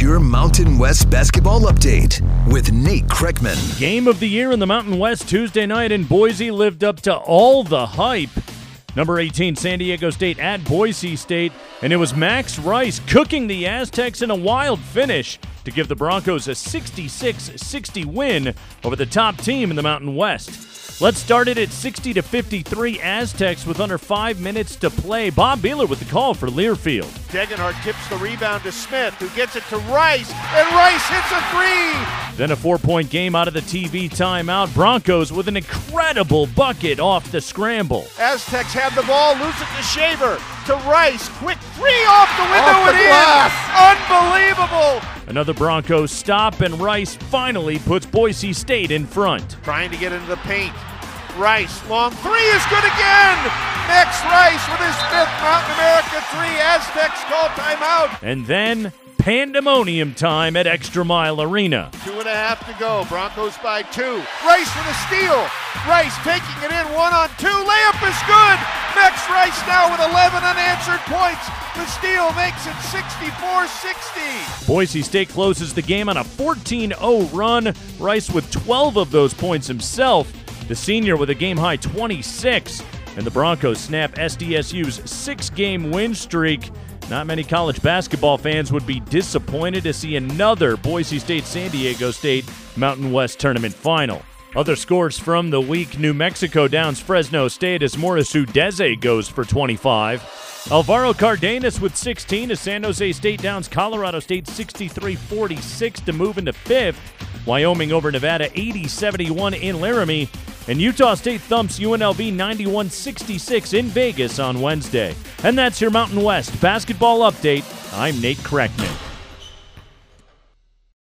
Your Mountain West basketball update with Nate Kreckman. Game of the year in the Mountain West Tuesday night in Boise lived up to all the hype. Number 18, San Diego State at Boise State, and it was Max Rice cooking the Aztecs in a wild finish to give the Broncos a 66 60 win over the top team in the Mountain West. Let's start it at 60 to 53 Aztecs with under five minutes to play. Bob Behler with the call for Learfield. Degenhart tips the rebound to Smith, who gets it to Rice, and Rice hits a three. Then a four point game out of the TV timeout. Broncos with an incredible bucket off the scramble. Aztecs have the ball, lose it to Shaver, to Rice. Quick three off the window off the and glass. in. Unbelievable. Another Broncos stop, and Rice finally puts Boise State in front. Trying to get into the paint. Rice, long three is good again. Max Rice with his fifth Mountain America three. Aztecs call timeout. And then pandemonium time at Extra Mile Arena. Two and a half to go. Broncos by two. Rice with a steal. Rice taking it in one on two. Layup is good. Max Rice now with 11 unanswered points. The steal makes it 64 60. Boise State closes the game on a 14 0 run. Rice with 12 of those points himself. The senior with a game high 26. And the Broncos snap SDSU's six game win streak. Not many college basketball fans would be disappointed to see another Boise State San Diego State Mountain West tournament final. Other scores from the week New Mexico downs Fresno State as Morris Udeze goes for 25. Alvaro Cardenas with 16 as San Jose State downs Colorado State 63 46 to move into fifth. Wyoming over Nevada 80 71 in Laramie. And Utah State thumps UNLV 91 66 in Vegas on Wednesday. And that's your Mountain West basketball update. I'm Nate Kreckman.